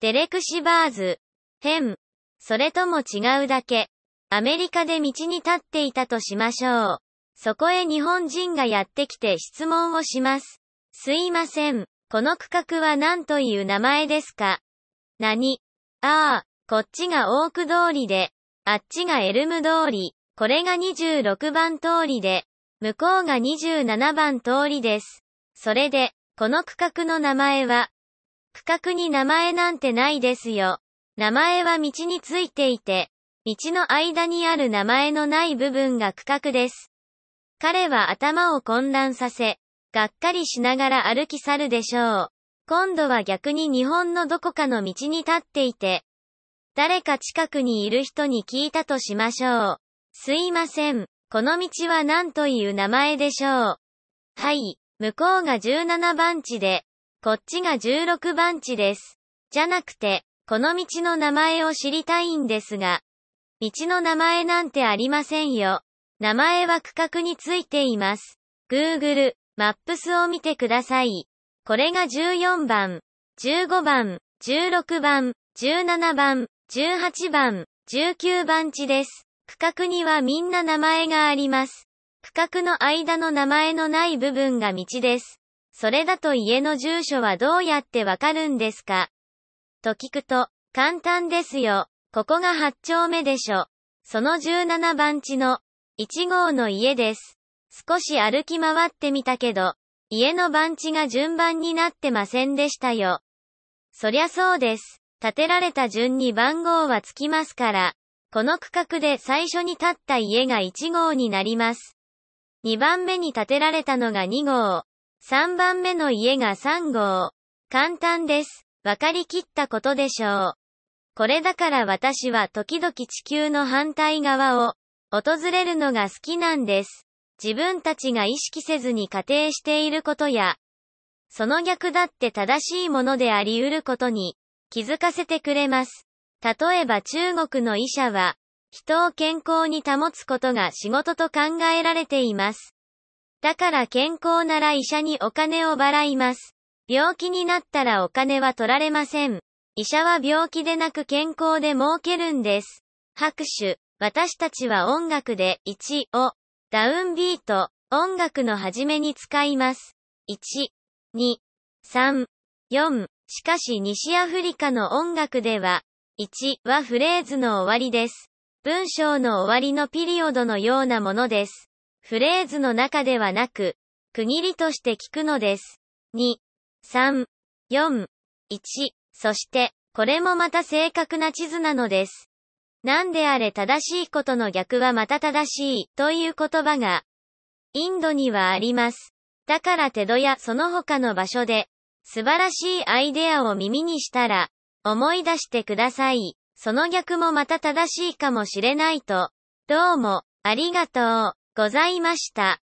デレク・シバーズ。変。それとも違うだけ。アメリカで道に立っていたとしましょう。そこへ日本人がやってきて質問をします。すいません。この区画は何という名前ですか？何？ああ、こっちがオーク通りで、あっちがエルム通り、これが26番通りで、向こうが27番通りです。それで、この区画の名前は、区画に名前なんてないですよ。名前は道についていて、道の間にある名前のない部分が区画です。彼は頭を混乱させ、がっかりしながら歩き去るでしょう。今度は逆に日本のどこかの道に立っていて、誰か近くにいる人に聞いたとしましょう。すいません。この道は何という名前でしょう。はい。向こうが17番地で、こっちが16番地です。じゃなくて、この道の名前を知りたいんですが、道の名前なんてありませんよ。名前は区画についています。Google、マップスを見てください。これが14番、15番、16番、17番、18番、19番地です。区画にはみんな名前があります。区画の間の名前のない部分が道です。それだと家の住所はどうやってわかるんですか？と聞くと、簡単ですよ。ここが8丁目でしょ。その17番地の1号の家です。少し歩き回ってみたけど、家の番地が順番になってませんでしたよ。そりゃそうです。建てられた順に番号はつきますから、この区画で最初に建った家が1号になります。2番目に建てられたのが2号。3番目の家が3号。簡単です。わかりきったことでしょう。これだから私は時々地球の反対側を訪れるのが好きなんです。自分たちが意識せずに仮定していることや、その逆だって正しいものであり得ることに気づかせてくれます。例えば中国の医者は、人を健康に保つことが仕事と考えられています。だから健康なら医者にお金を払います。病気になったらお金は取られません。医者は病気でなく健康で儲けるんです。拍手。私たちは音楽で1をダウンビート、音楽の始めに使います。1、2、3、4、しかし西アフリカの音楽では、1はフレーズの終わりです。文章の終わりのピリオドのようなものです。フレーズの中ではなく、区切りとして聞くのです。2、3、4、1、そして、これもまた正確な地図なのです。何であれ正しいことの逆はまた正しいという言葉が、インドにはあります。だからテドやその他の場所で、素晴らしいアイデアを耳にしたら、思い出してください。その逆もまた正しいかもしれないと。どうも、ありがとう、ございました。